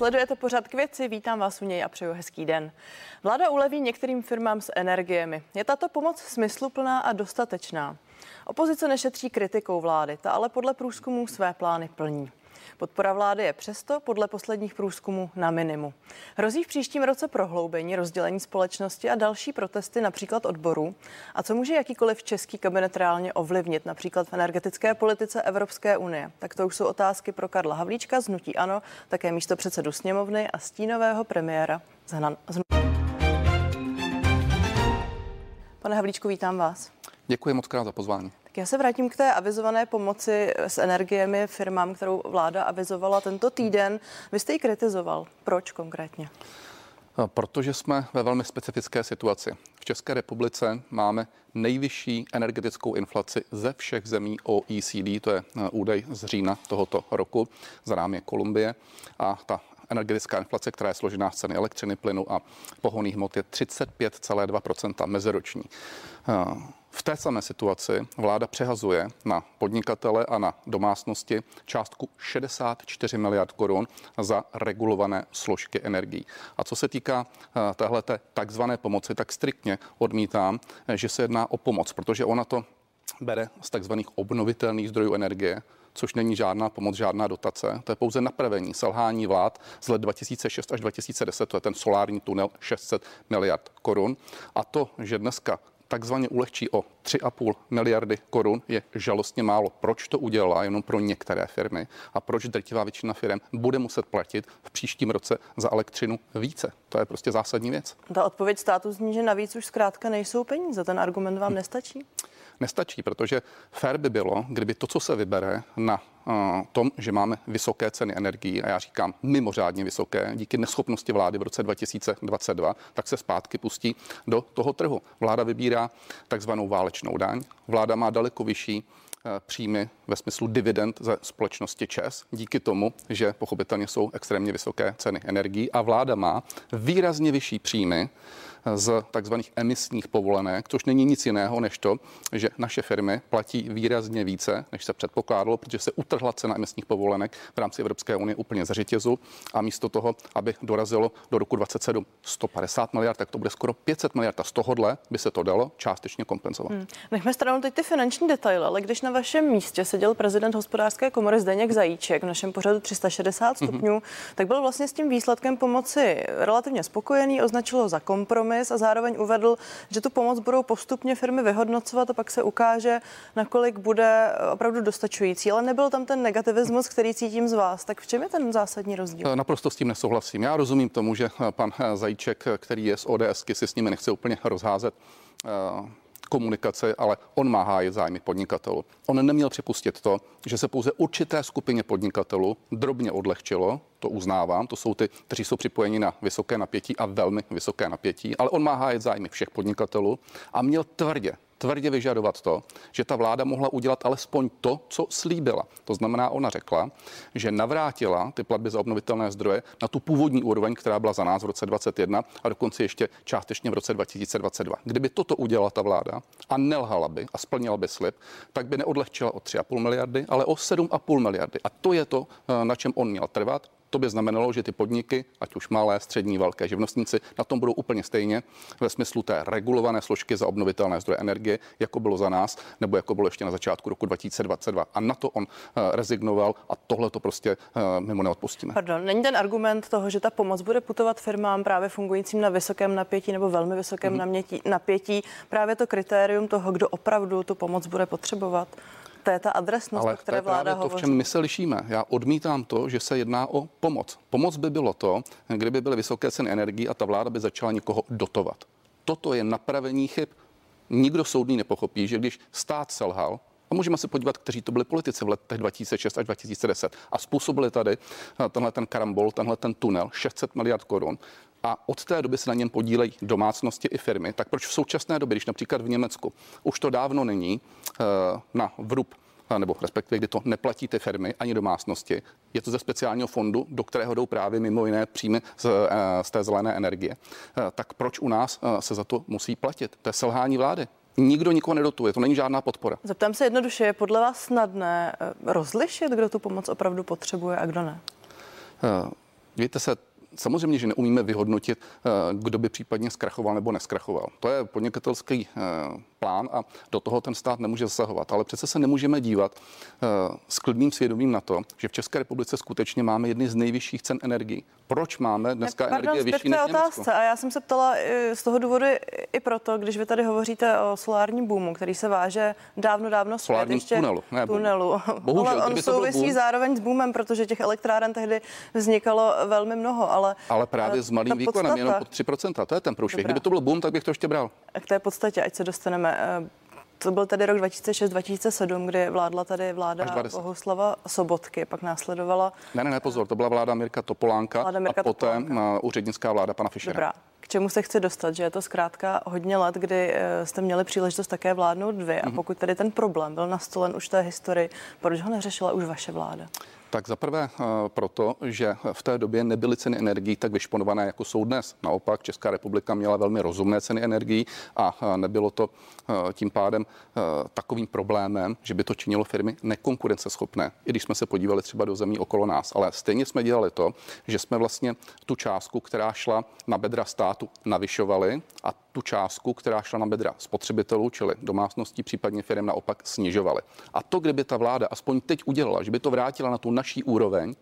Sledujete pořad k věci, vítám vás u něj a přeju hezký den. Vláda uleví některým firmám s energiemi. Je tato pomoc smysluplná a dostatečná? Opozice nešetří kritikou vlády, ta ale podle průzkumů své plány plní. Podpora vlády je přesto podle posledních průzkumů na minimu. Hrozí v příštím roce prohloubení rozdělení společnosti a další protesty například odborů. A co může jakýkoliv český kabinet reálně ovlivnit, například v energetické politice Evropské unie? Tak to už jsou otázky pro Karla Havlíčka z Nutí Ano, také místo předsedu sněmovny a stínového premiéra z Pane Havlíčku, vítám vás. Děkuji moc krát za pozvání. Tak já se vrátím k té avizované pomoci s energiemi firmám, kterou vláda avizovala tento týden. Vy jste ji kritizoval. Proč konkrétně? Protože jsme ve velmi specifické situaci. V České republice máme nejvyšší energetickou inflaci ze všech zemí OECD, to je eh, údaj z října tohoto roku, za námi je Kolumbie a ta energetická inflace, která je složená z ceny elektřiny, plynu a pohonných hmot, je 35,2% meziroční. V té samé situaci vláda přehazuje na podnikatele a na domácnosti částku 64 miliard korun za regulované složky energií. A co se týká eh, téhle takzvané pomoci, tak striktně odmítám, eh, že se jedná o pomoc, protože ona to bere z takzvaných obnovitelných zdrojů energie, což není žádná pomoc, žádná dotace. To je pouze napravení selhání vlád z let 2006 až 2010, to je ten solární tunel 600 miliard korun. A to, že dneska takzvaně ulehčí o 3,5 miliardy korun je žalostně málo. Proč to udělala jenom pro některé firmy a proč drtivá většina firm bude muset platit v příštím roce za elektřinu více? To je prostě zásadní věc. Ta odpověď státu zní, že navíc už zkrátka nejsou peníze. Ten argument vám hm. Nestačí? Protože fér by bylo, kdyby to, co se vybere na tom, že máme vysoké ceny energií, a já říkám mimořádně vysoké, díky neschopnosti vlády v roce 2022, tak se zpátky pustí do toho trhu. Vláda vybírá takzvanou válečnou daň, vláda má daleko vyšší eh, příjmy ve smyslu dividend ze společnosti ČES díky tomu, že pochopitelně jsou extrémně vysoké ceny energií a vláda má výrazně vyšší příjmy z takzvaných emisních povolenek, což není nic jiného než to, že naše firmy platí výrazně více, než se předpokládalo, protože se utrhla cena emisních povolenek v rámci Evropské unie úplně z řetězu a místo toho, aby dorazilo do roku 27 150 miliard, tak to bude skoro 500 miliard a z tohohle by se to dalo částečně kompenzovat. Hmm. Nechme stranou teď ty finanční detaily, ale když na vašem místě seděl prezident hospodářské komory Zdeněk Zajíček v našem pořadu 360 stupňů, hmm. tak byl vlastně s tím výsledkem pomoci relativně spokojený, označil ho za kompromis kompromis a zároveň uvedl, že tu pomoc budou postupně firmy vyhodnocovat a pak se ukáže, nakolik bude opravdu dostačující. Ale nebyl tam ten negativismus, který cítím z vás. Tak v čem je ten zásadní rozdíl? Eh, naprosto s tím nesouhlasím. Já rozumím tomu, že eh, pan eh, Zajíček, který je z ODSky, si s nimi nechce úplně rozházet komunikace, ale on má hájit zájmy podnikatelů. On neměl připustit to, že se pouze určité skupině podnikatelů drobně odlehčilo, to uznávám, to jsou ty, kteří jsou připojeni na vysoké napětí a velmi vysoké napětí, ale on má hájit zájmy všech podnikatelů a měl tvrdě tvrdě vyžadovat to, že ta vláda mohla udělat alespoň to, co slíbila. To znamená, ona řekla, že navrátila ty platby za obnovitelné zdroje na tu původní úroveň, která byla za nás v roce 2021 a dokonce ještě částečně v roce 2022. Kdyby toto udělala ta vláda a nelhala by a splnila by slib, tak by neodlehčila o 3,5 miliardy, ale o 7,5 miliardy. A to je to, eh, na čem on měl trvat. To by znamenalo, že ty podniky, ať už malé, střední, velké živnostníci, na tom budou úplně stejně ve smyslu té regulované složky za obnovitelné zdroje energie, jako bylo za nás, nebo jako bylo ještě na začátku roku 2022. A na to on uh, rezignoval a tohle to prostě uh, mimo neodpustíme. Pardon, není ten argument toho, že ta pomoc bude putovat firmám právě fungujícím na vysokém napětí nebo velmi vysokém mm-hmm. napětí, právě to kritérium toho, kdo opravdu tu pomoc bude potřebovat? To je ta adresnost, Ale o které vláda hovoří. to, v čem my se lišíme. Já odmítám to, že se jedná o pomoc. Pomoc by bylo to, kdyby byly vysoké ceny energii a ta vláda by začala někoho dotovat. Toto je napravení chyb. Nikdo soudný nepochopí, že když stát selhal, a můžeme se podívat, kteří to byli politici v letech 2006 až 2010 a způsobili tady eh, tenhle ten karambol, tenhle ten tunel, 600 miliard korun, a od té doby se na něm podílejí domácnosti i firmy, tak proč v současné době, když například v Německu už to dávno není eh, na vrub eh, nebo respektive kdy to neplatí ty firmy ani domácnosti. Je to ze speciálního fondu, do kterého jdou právě mimo jiné příjmy z, eh, z té zelené energie. Tak proč u nás se za to musí platit? To je selhání vlády. Nikdo nikoho nedotuje, to není žádná podpora. Zeptám se jednoduše, je podle vás snadné rozlišit, kdo tu pomoc opravdu potřebuje a kdo ne? Dívejte se, Samozřejmě, že neumíme vyhodnotit, eh, kdo by případně zkrachoval nebo neskrachoval. To je podnikatelský eh, plán a do toho ten stát nemůže zasahovat. Ale přece se nemůžeme dívat eh, s klidným svědomím na to, že v České republice skutečně máme jedny z nejvyšších cen energií. Proč máme dneska Pardon, energie vyšší než otázce. A já jsem se ptala z toho důvodu i proto, když vy tady hovoříte o solárním boomu, který se váže dávno, dávno zpět. Solárním ještě tunelu. Ne, tunelu. Bohužel, Ale on souvisí boom... zároveň s boomem, protože těch elektráren tehdy vznikalo velmi mnoho. Ale, ale právě s malým výkonem, jenom pod 3%. To je ten průšvih. Kdyby to byl boom, tak bych to ještě bral. K té podstatě, ať se dostaneme Eh, to byl tedy rok 2006-2007, kdy vládla tady vláda Bohuslava Sobotky, pak následovala... Ne, ne, ne, pozor, to byla vláda Mirka Topolánka vláda Mirka a poté Topolánka. Eh, úřednická vláda pana Fischera. Dobrá. K čemu se chci dostat, že je to zkrátka hodně let, kdy eh, jste měli příležitost také vládnout vy a mhm. pokud tedy ten problém byl nastolen už v té historii, proč ho neřešila už vaše vláda? Tak zaprvé eh, proto, že v té době nebyly ceny energií tak vyšponované, jako jsou dnes. Naopak Česká republika měla velmi rozumné ceny energií a eh, nebylo to eh, tím pádem takovým problémem, že by to činilo firmy nekonkurenceschopné, i když jsme se podívali třeba do zemí okolo nás. Ale stejně jsme dělali to, že jsme vlastně tu částku, která šla na bedra státu, navyšovali a tu částku, která šla na bedra spotřebitelů, čili domácností, případně firm naopak snižovali. A to, kdyby ta vláda aspoň teď udělala, že by to vrátila na tu naší úroveň,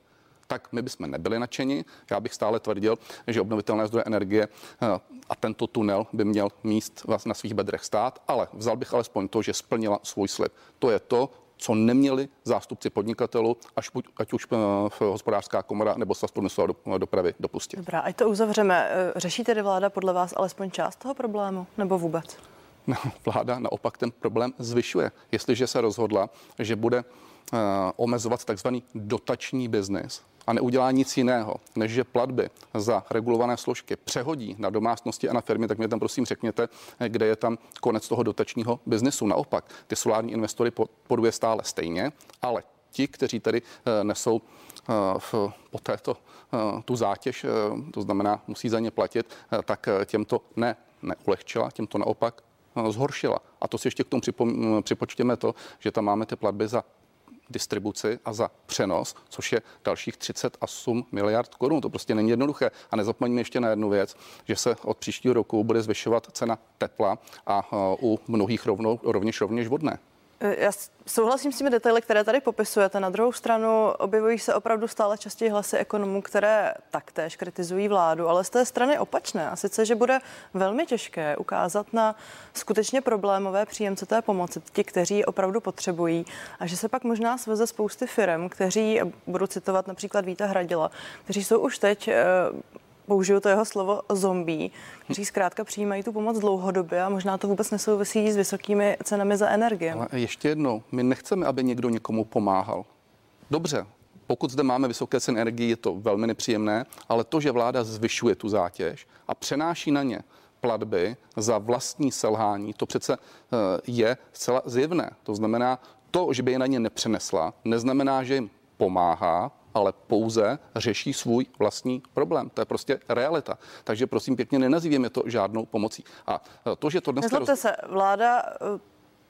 tak my bychom nebyli nadšeni. Já bych stále tvrdil, že obnovitelné zdroje energie eh, a tento tunel by měl míst na svých bedrech stát, ale vzal bych alespoň to, že splnila svůj slib. To je to, co neměli zástupci podnikatelů, až buď, ať už eh, v hospodářská komora nebo svaz průmyslu a dopravy dopustit. Dobrá, ať to uzavřeme. Eh, řeší tedy vláda podle vás alespoň část toho problému nebo vůbec? No, vláda naopak ten problém zvyšuje. Jestliže se rozhodla, že bude omezovat takzvaný dotační biznis, a neudělá nic jiného, než že platby za regulované složky přehodí na domácnosti a na firmy, tak mě tam prosím řekněte, kde je tam konec toho dotačního biznesu. Naopak, ty solární investory podporuje stále stejně, ale ti, kteří tady eh, nesou eh, po této eh, tu zátěž, to znamená, musí za ně platit, tak těm to ne neulehčila, těm to naopak zhoršila. A to si ještě k tomu připočtěme to, že tam máme ty platby za distribuci a za přenos, což je dalších 38 miliard korun. To prostě není jednoduché. A nezapomeňme ještě na jednu věc, že se od příštího roku bude zvyšovat cena tepla a u mnohých rovnou, rovněž rovněž vodné. Eh, já souhlasím s těmi detaily, které tady popisujete. Na druhou stranu objevují se opravdu stále častěji hlasy ekonomů, které taktéž kritizují vládu, ale z té strany opačné. A sice, že bude velmi těžké ukázat na skutečně problémové příjemce té pomoci, ti, kteří ji opravdu potřebují, a že se pak možná sveze spousty firm, kteří, budu citovat například Víta Hradila, kteří jsou už teď eh, použiju to jeho slovo zombie, kteří zkrátka přijímají tu pomoc dlouhodobě a možná to vůbec nesouvisí s vysokými cenami za energie. Ale ještě jednou, my nechceme, aby někdo někomu pomáhal. Dobře, pokud zde máme vysoké ceny energie, je to velmi nepříjemné, ale to, že vláda zvyšuje tu zátěž a přenáší na ně platby za vlastní selhání, to přece eh, je zcela zjevné. To znamená, to, že by je na ně nepřenesla, neznamená, že jim pomáhá, ale pouze řeší svůj vlastní problém. To je prostě realita. Takže prosím pěkně, nenazýváme to žádnou pomocí. A to, že to dnes... Nezlobte roz... se, vláda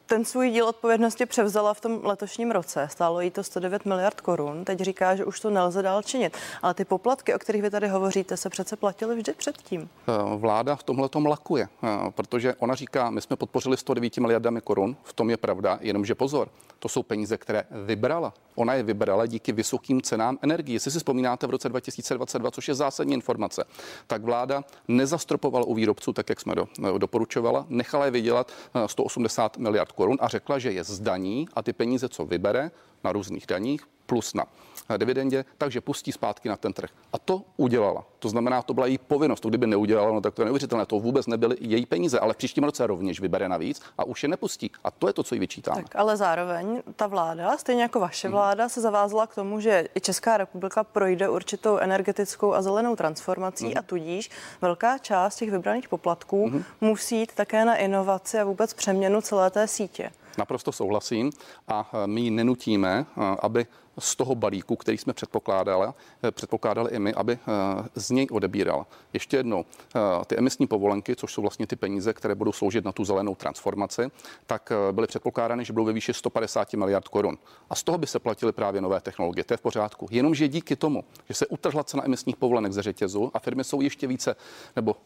ten svůj díl odpovědnosti převzala v tom letošním roce. Stálo jí to 109 miliard korun. Teď říká, že už to nelze dál činit. Ale ty poplatky, o kterých vy tady hovoříte, se přece platily vždy předtím. Eh, vláda v tomhle tom lakuje, eh, protože ona říká, my jsme podpořili 109 miliardami korun, v tom je pravda, jenomže pozor, to jsou peníze, které vybrala. Ona je vybrala díky vysokým cenám energie. Jestli si vzpomínáte v roce 2022, což je zásadní informace, tak vláda nezastropovala u výrobců, tak jak jsme do, eh, doporučovala, nechala je vydělat 180 miliard korun a řekla, že je zdaní a ty peníze, co vybere na různých daních, plus na dividendě, takže pustí zpátky na ten trh. A to udělala. To znamená, to byla její povinnost. To kdyby neudělala, no tak to je neuvěřitelné. To vůbec nebyly její peníze, ale v příštím roce rovněž vybere navíc a už je nepustí. A to je to, co jí vyčítáme. Tak, ale zároveň ta vláda, stejně jako vaše hmm. vláda, se zavázala k tomu, že i Česká republika projde určitou energetickou a zelenou transformací hmm. a tudíž velká část těch vybraných poplatků hmm. musí jít také na inovaci a vůbec přeměnu celé té sítě. Naprosto souhlasím a my ji nenutíme, aby z toho balíku, který jsme předpokládali, eh, předpokládali i my, aby eh, z něj odebíral. Ještě jednou, eh, ty emisní povolenky, což jsou vlastně ty peníze, které budou sloužit na tu zelenou transformaci, tak byly předpokládány, že budou ve výši 150 miliard korun. A z toho by se platily právě nové technologie. To je v pořádku. Jenomže díky tomu, že se utrhla cena emisních povolenek ze řetězu a firmy jsou ještě více nebo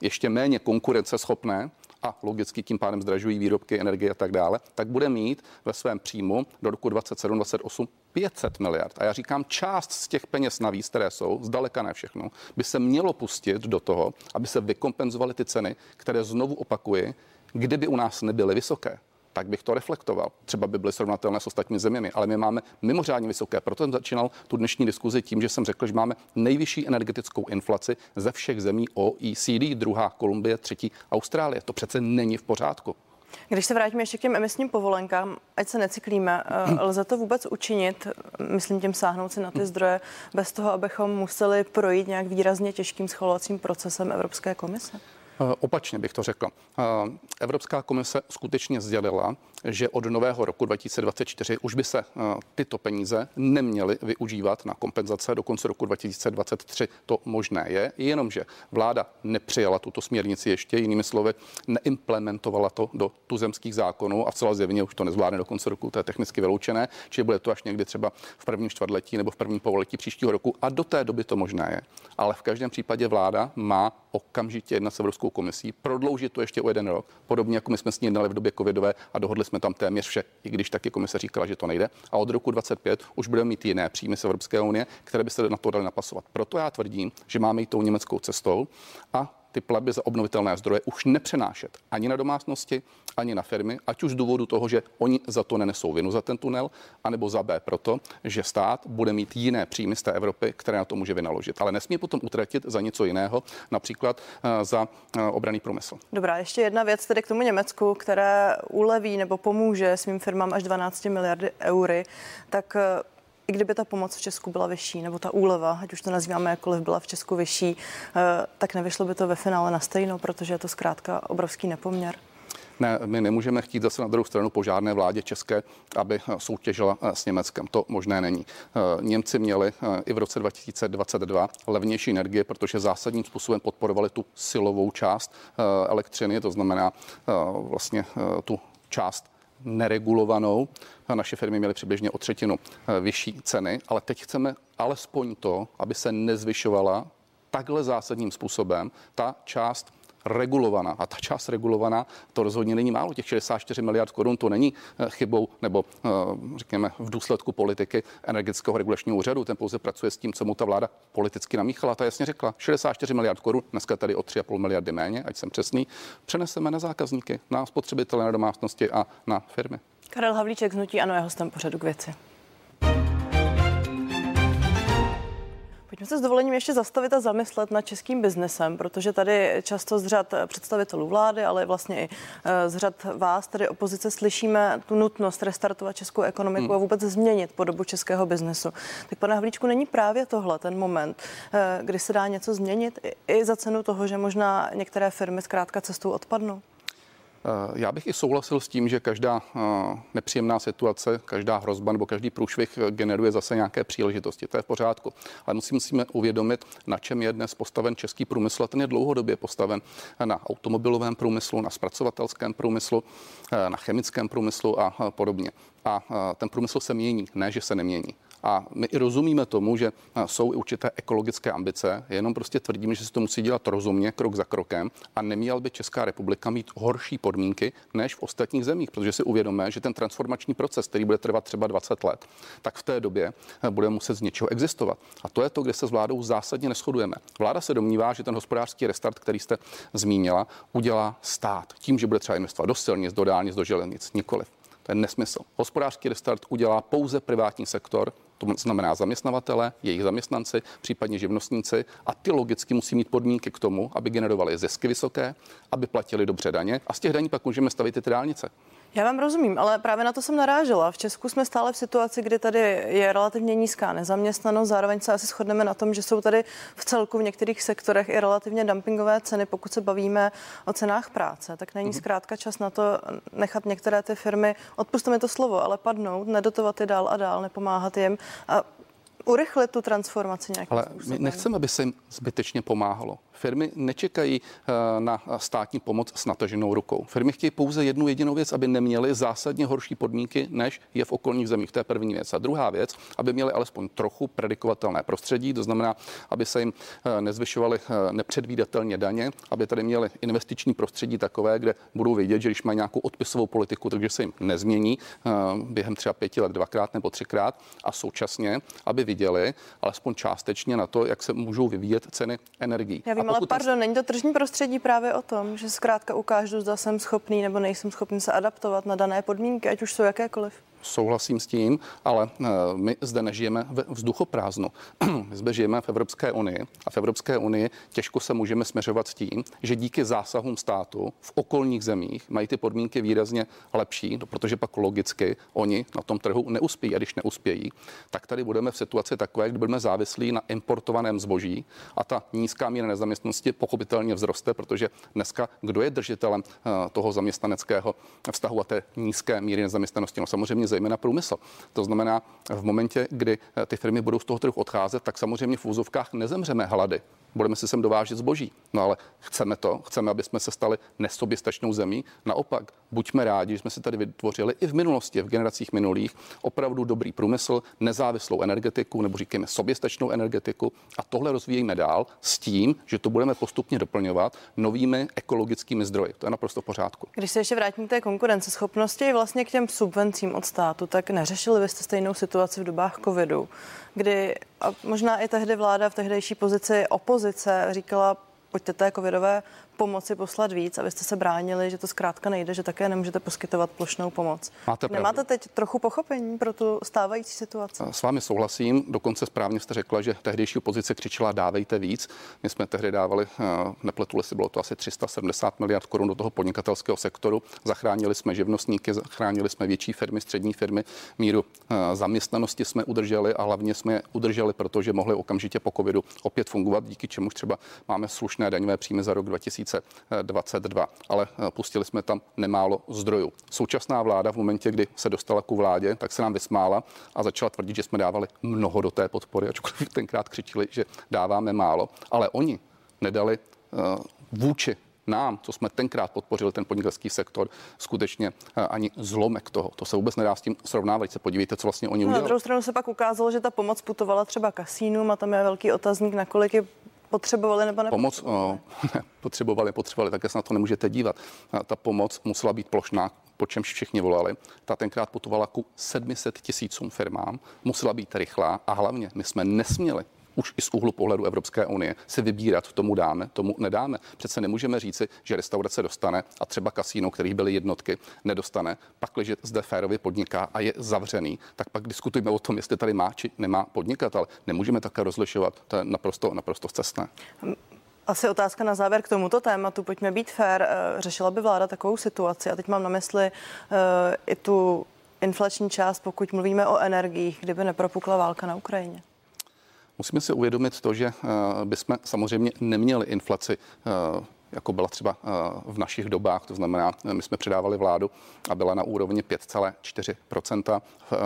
ještě méně konkurenceschopné, a logicky tím pádem zdražují výrobky, energie a tak dále, tak bude mít ve svém příjmu do roku 2027-2028 500 miliard. A já říkám, část z těch peněz navíc, které jsou, zdaleka ne všechno, by se mělo pustit do toho, aby se vykompenzovaly ty ceny, které znovu opakuji, kdyby u nás nebyly vysoké tak bych to reflektoval. Třeba by byly srovnatelné s ostatními zeměmi, ale my máme mimořádně vysoké. Proto jsem začínal tu dnešní diskuzi tím, že jsem řekl, že máme nejvyšší energetickou inflaci ze všech zemí OECD, druhá Kolumbie, třetí Austrálie. To přece není v pořádku. Když se vrátíme ještě k těm emisním povolenkám, ať se necyklíme, eh, lze to vůbec učinit, myslím tím sáhnout si na ty zdroje, bez toho, abychom museli projít nějak výrazně těžkým schvalovacím procesem Evropské komise? Eh, opačně bych to řekl. Eh, Evropská komise skutečně sdělila, že od nového roku 2024 už by se eh, tyto peníze neměly využívat na kompenzace. Do konce roku 2023 to možné je, jenomže vláda nepřijala tuto směrnici ještě, jinými slovy, neimplementovala to do tuzemských zákonů a celá zjevně už to nezvládne do konce roku, to je technicky vyloučené, čili bude to až někdy třeba v prvním čtvrtletí nebo v prvním pololetí příštího roku a do té doby to možné je. Ale v každém případě vláda má okamžitě jednat s Evropskou komisí, prodloužit to ještě o jeden rok, podobně jako my jsme s ní jednali v době covidové a dohodli jsme tam téměř vše, i když taky komise říkala, že to nejde. A od roku 25 už budeme mít jiné příjmy z Evropské unie, které by se na to dali napasovat. Proto já tvrdím, že máme jít tou německou cestou a ty platby za obnovitelné zdroje už nepřenášet ani na domácnosti, ani na firmy, ať už z důvodu toho, že oni za to nenesou vinu za ten tunel, anebo za B proto, že stát bude mít jiné příjmy z té Evropy, které na to může vynaložit. Ale nesmí potom utratit za něco jiného, například eh, za eh, obraný průmysl. Dobrá, ještě jedna věc tedy k tomu Německu, které uleví nebo pomůže svým firmám až 12 miliardy eury, tak eh, i kdyby ta pomoc v Česku byla vyšší, nebo ta úleva, ať už to nazýváme jakkoliv, byla v Česku vyšší, eh, tak nevyšlo by to ve finále na stejno, protože je to zkrátka obrovský nepoměr. Ne, my nemůžeme chtít zase na druhou stranu po žádné vládě české, aby eh, soutěžila eh, s Německem. To možné není. Němci měli i v roce 2022 levnější energie, protože zásadním způsobem podporovali tu silovou část elektřiny, to znamená vlastně tu část neregulovanou. Naše firmy měly přibližně o třetinu eh, vyšší ceny, ale teď chceme alespoň to, aby se nezvyšovala takhle zásadním způsobem ta část regulovaná. A ta část regulovaná, to rozhodně není málo. Těch 64 miliard korun to není eh, chybou nebo eh, řekněme v důsledku politiky energetického regulačního úřadu. Ten pouze pracuje s tím, co mu ta vláda politicky namíchala. Ta jasně řekla, 64 miliard korun, dneska tady o 3,5 miliardy méně, ať jsem přesný, přeneseme na zákazníky, na spotřebitele, na domácnosti a na firmy. Karel Havlíček z Hnutí Ano je hostem pořadu k věci. Pojďme se s dovolením ještě zastavit a zamyslet nad českým biznesem, protože tady často z řad představitelů vlády, ale vlastně i eh, z řad vás, tady opozice, slyšíme tu nutnost restartovat českou ekonomiku hmm. a vůbec změnit podobu českého biznesu. Tak pane Havlíčku, není právě tohle ten moment, eh, kdy se dá něco změnit i za cenu toho, že možná některé firmy zkrátka cestou odpadnou? Eh, já bych i souhlasil s tím, že každá eh, nepříjemná situace, každá hrozba nebo každý průšvih eh, generuje zase nějaké příležitosti. To je v pořádku. Ale musí, musíme uvědomit, na čem je dnes postaven český průmysl. A ten je dlouhodobě postaven na automobilovém průmyslu, na zpracovatelském průmyslu, na chemickém průmyslu a podobně. A ten průmysl se mění, ne, že se nemění. A my i rozumíme tomu, že jsou i určité ekologické ambice, jenom prostě tvrdíme, že se to musí dělat rozumně, krok za krokem a neměl by Česká republika mít horší podmínky než v ostatních zemích, protože si uvědomíme, že ten transformační proces, který bude trvat třeba 20 let, tak v té době bude muset z něčeho existovat. A to je to, kde se s vládou zásadně neschodujeme. Vláda se domnívá, že ten hospodářský restart, který jste zmínila, udělá stát tím, že bude třeba investovat do silnic, do dálnic, do železnic. Nikoliv. To je nesmysl. Hospodářský restart udělá pouze privátní sektor, To znamená zaměstnavatele, jejich zaměstnanci, případně živnostníci a ty logicky musí mít podmínky k tomu, aby generovali zisky vysoké, aby platili dobře daně a z těch daní pak můžeme stavit ty dálnice. Já vám rozumím, ale právě na to jsem narážela. V Česku jsme stále v situaci, kdy tady je relativně nízká nezaměstnanost, zároveň se asi shodneme na tom, že jsou tady v celku v některých sektorech i relativně dumpingové ceny, pokud se bavíme o cenách práce. Tak není mm-hmm. zkrátka čas na to nechat některé ty firmy, odpusťte mi to slovo, ale padnout, nedotovat je dál a dál, nepomáhat jim urychlit tu transformaci nějakým Ale způsobem. my nechceme, aby se jim zbytečně pomáhalo. Firmy nečekají eh, na státní pomoc s nataženou rukou. Firmy chtějí pouze jednu jedinou věc, aby neměly zásadně horší podmínky, než je v okolních zemích. To je první věc. A druhá věc, aby měly alespoň trochu predikovatelné prostředí, to znamená, aby se jim eh, nezvyšovaly eh, nepředvídatelně daně, aby tady měly investiční prostředí takové, kde budou vědět, že když mají nějakou odpisovou politiku, takže se jim nezmění během třeba pěti let dvakrát nebo třikrát a současně, aby viděli alespoň částečně na to, jak se můžou vyvíjet ceny energií. Já vím, ale pardon, není to tržní prostředí právě o tom, že zkrátka ukážu, zda jsem schopný nebo nejsem schopný se adaptovat na dané podmínky, ať už jsou jakékoliv souhlasím s tím, ale eh, my zde nežijeme ve vzduchoprázdnu. My zde žijeme v Evropské unii a v Evropské unii těžko se můžeme směřovat s tím, že díky zásahům státu v okolních zemích mají ty podmínky výrazně lepší, no, protože pak logicky oni na tom trhu neuspějí. A když neuspějí, tak tady budeme v situaci takové, kdy budeme závislí na importovaném zboží a ta nízká míra nezaměstnosti pochopitelně vzroste, protože dneska kdo je držitelem eh, toho zaměstnaneckého vztahu a té nízké míry nezaměstnanosti? No samozřejmě zejména průmysl. To znamená, v momentě, kdy eh, ty firmy budou z toho trhu odcházet, tak samozřejmě v úzovkách nezemřeme hlady budeme si sem dovážet zboží. No ale chceme to, chceme, aby jsme se stali nesoběstačnou zemí. Naopak, buďme rádi, že jsme si tady vytvořili i v minulosti, v generacích minulých, opravdu dobrý průmysl, nezávislou energetiku, nebo říkáme soběstačnou energetiku a tohle rozvíjíme dál s tím, že to budeme postupně doplňovat novými ekologickými zdroji. To je naprosto v pořádku. Když se ještě vrátím k té konkurenceschopnosti vlastně k těm subvencím od tak neřešili byste stejnou situaci v dobách covidu, kdy a možná i tehdy vláda v tehdejší pozici opozice říkala, pojďte té covidové pomoci poslat víc, abyste se bránili, že to zkrátka nejde, že také nemůžete poskytovat plošnou pomoc. Máte Nemáte teď trochu pochopení pro tu stávající situaci? S vámi souhlasím, dokonce správně jste řekla, že tehdejší opozice křičela dávejte víc. My jsme tehdy dávali, eh, nepletuli si, bylo to asi 370 miliard korun do toho podnikatelského sektoru. Zachránili jsme živnostníky, zachránili jsme větší firmy, střední firmy, míru eh, zaměstnanosti jsme udrželi a hlavně jsme je udrželi, protože mohli okamžitě po covidu opět fungovat, díky čemu třeba máme slušné daňové příjmy za rok 2000 2022, ale eh, pustili jsme tam nemálo zdrojů. Současná vláda v momentě, kdy se dostala ku vládě, tak se nám vysmála a začala tvrdit, že jsme dávali mnoho do té podpory, ačkoliv tenkrát křičili, že dáváme málo, ale oni nedali uh, vůči nám, co jsme tenkrát podpořili ten podnikatelský sektor, skutečně eh, ani zlomek toho. To se vůbec nedá s tím srovnávat. Se podívejte, co vlastně oni no, udělali. Na druhou stranu se pak ukázalo, že ta pomoc putovala třeba kasínům a tam je velký otazník, nakolik je potřebovali nebo Pomoc uh, potřebovali, potřebovali, také se na to nemůžete dívat. Ta pomoc musela být plošná, po čemž všichni volali. Ta tenkrát putovala ku 700 tisícům firmám, musela být rychlá a hlavně my jsme nesměli už i z úhlu pohledu Evropské unie si vybírat, tomu dáme, tomu nedáme. Přece nemůžeme říci, že restaurace dostane a třeba kasíno, kterých byly jednotky, nedostane. Pak, když zde férově podniká a je zavřený, tak pak diskutujeme o tom, jestli tady má či nemá podnikatel. Nemůžeme také rozlišovat, to je naprosto, naprosto cestné. Asi otázka na závěr k tomuto tématu. Pojďme být fér. Eh, řešila by vláda takovou situaci? A teď mám na mysli uh, i tu inflační část, pokud mluvíme o energiích, kdyby nepropukla válka na Ukrajině. Musíme si uvědomit to, že eh, bychom samozřejmě neměli inflaci eh, jako byla třeba eh, v našich dobách, to znamená, my jsme předávali vládu a byla na úrovni 5,4%,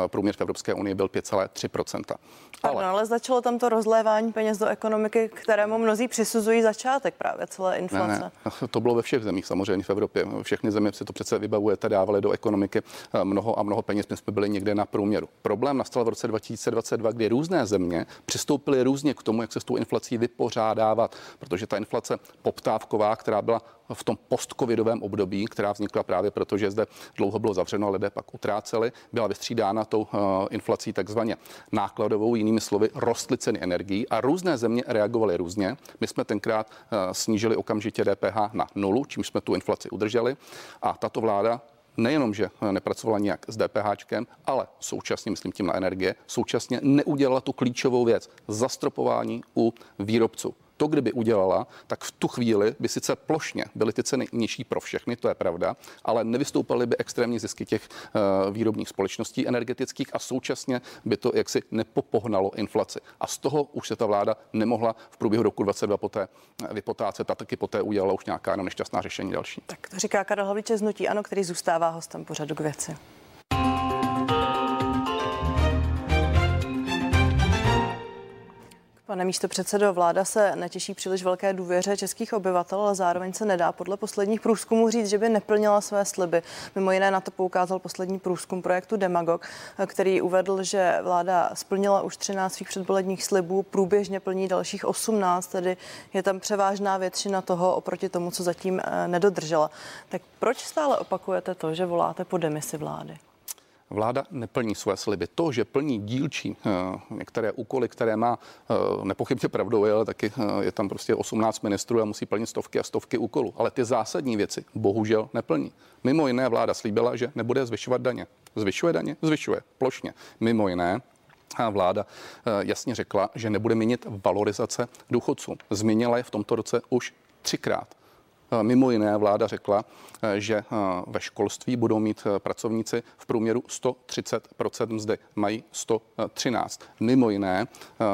průměr v Evropské unii byl 5,3%. Ale... Ano, ale začalo tam to rozlévání peněz do ekonomiky, kterému mnozí přisuzují začátek právě celé inflace. Ne, ne. To bylo ve všech zemích, samozřejmě v Evropě. Všechny země si to přece vybavujete, dávali do ekonomiky eh, mnoho a mnoho peněz. My jsme byli někde na průměru. Problém nastal v roce 2022, kdy různé země přistoupily různě k tomu, jak se s tou inflací vypořádávat, protože ta inflace poptávková, která byla v tom postcovidovém období, která vznikla právě proto, že zde dlouho bylo zavřeno, lidé pak utráceli, byla vystřídána tou uh, inflací takzvaně nákladovou, jinými slovy rostly ceny energií a různé země reagovaly různě. My jsme tenkrát uh, snížili okamžitě DPH na nulu, čím jsme tu inflaci udrželi a tato vláda nejenom, že nepracovala nějak s DPH, ale současně, myslím tím na energie, současně neudělala tu klíčovou věc zastropování u výrobců to, kdyby udělala, tak v tu chvíli by sice plošně byly ty ceny nižší pro všechny, to je pravda, ale nevystoupaly by extrémní zisky těch uh, výrobních společností energetických a současně by to jaksi nepopohnalo inflaci. A z toho už se ta vláda nemohla v průběhu roku 2022 poté vypotácet a taky poté udělala už nějaká jenom nešťastná řešení další. Tak to říká Karel Havlíček z Nutí, ano, který zůstává hostem pořadu k věci. Pane místo předsedo, vláda se netěší příliš velké důvěře českých obyvatel, ale zároveň se nedá podle posledních průzkumů říct, že by neplnila své sliby. Mimo jiné na to poukázal poslední průzkum projektu Demagog, který uvedl, že vláda splnila už 13 svých předvolebních slibů, průběžně plní dalších 18, tedy je tam převážná většina toho oproti tomu, co zatím eh, nedodržela. Tak proč stále opakujete to, že voláte po demisi vlády? Vláda neplní své sliby. To, že plní dílčí eh, některé úkoly, které má eh, nepochybně pravdou, ale taky eh, je tam prostě 18 ministrů a musí plnit stovky a stovky úkolů. Ale ty zásadní věci bohužel neplní. Mimo jiné vláda slíbila, že nebude zvyšovat daně. Zvyšuje daně? Zvyšuje plošně. Mimo jiné vláda jasně řekla, že nebude měnit valorizace důchodců. Změnila je v tomto roce už třikrát. Eh, mimo jiné vláda řekla, eh, že eh, ve školství budou mít pracovníci v průměru 130% mzdy, mají 113. Mimo jiné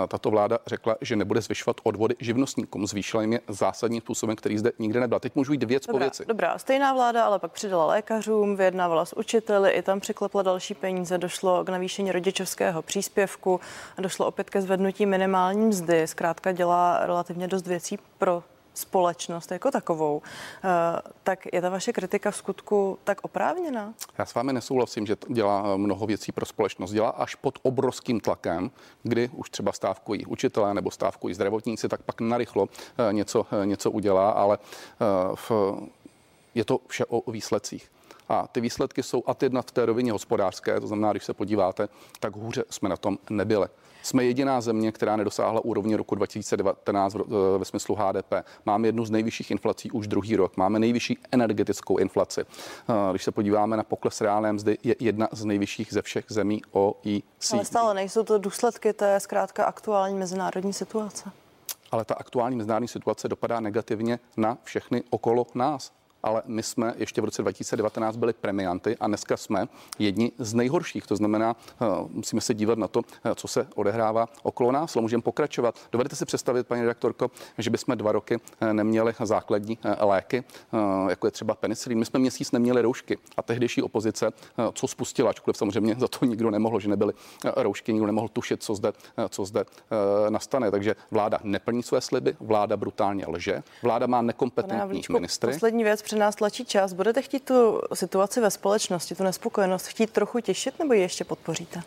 tato vláda řekla, že nebude zvyšovat odvody živnostníkům. Zvýšila jim je zásadním způsobem, který zde nikdy nebyl. Teď můžu jít věc dobrá, po věci. Dobrá, stejná vláda ale pak přidala lékařům, vyjednávala s učiteli, i tam přiklepla další peníze, došlo k navýšení rodičovského příspěvku, došlo opět ke zvednutí minimální mzdy. Zkrátka dělá relativně dost věcí pro společnost jako takovou, eh, tak je ta vaše kritika v skutku tak oprávněná? Já s vámi nesouhlasím, že dělá eh, mnoho věcí pro společnost. Dělá až pod obrovským tlakem, kdy už třeba stávkují učitelé nebo stávkují zdravotníci, tak pak narychlo eh, něco, něco udělá, ale v, je to vše o výsledcích. A ty výsledky jsou a ty v té rovině hospodářské, to znamená, když se podíváte, tak hůře jsme na tom nebyli. Jsme jediná země, která nedosáhla úrovně roku 2019 eh, ve smyslu HDP. Máme jednu z nejvyšších inflací už druhý rok. Máme nejvyšší energetickou inflaci. Eh, když se podíváme na pokles reálné mzdy, je jedna z nejvyšších ze všech zemí OECD. Ale stále nejsou to důsledky té zkrátka aktuální mezinárodní situace ale ta aktuální mezinárodní situace dopadá negativně na všechny okolo nás ale my jsme ještě v roce 2019 byli premianty a dneska jsme jedni z nejhorších. To znamená, eh, musíme se dívat na to, eh, co se odehrává okolo nás, ale můžeme pokračovat. Dovedete si představit, paní redaktorko, že bychom dva roky eh, neměli základní léky, jako je třeba penicilin. My jsme měsíc neměli roušky a tehdejší opozice, co spustila, ačkoliv samozřejmě za to nikdo nemohl, že nebyly roušky, nikdo nemohl tušit, co zde, co zde nastane. Takže vláda neplní své sliby, vláda brutálně lže, vláda má nekompetentní ministry. Poslední věc před nás tlačí čas. Budete chtít tu situaci ve společnosti, tu nespokojenost, chtít trochu těšit nebo ji ještě podpoříte?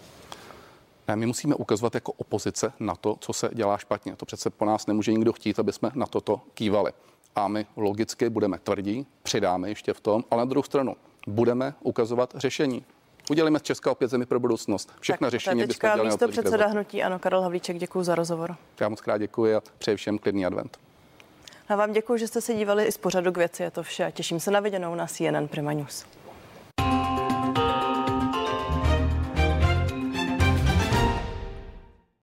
Ne, my musíme ukazovat jako opozice na to, co se dělá špatně. To přece po nás nemůže nikdo chtít, aby jsme na toto kývali. A my logicky budeme tvrdí, přidáme ještě v tom, ale na druhou stranu budeme ukazovat řešení. Udělíme z Česka opět zemi pro budoucnost. Všechna tak, řešení bychom dělali. Místo předseda hnutí, ano, Karel Havlíček, děkuji za rozhovor. Já moc krát děkuji a přeji všem klidný advent. Já vám děkuji, že jste se dívali i z pořadu k věci. Je to vše. Těším se na viděnou na CNN Prima News.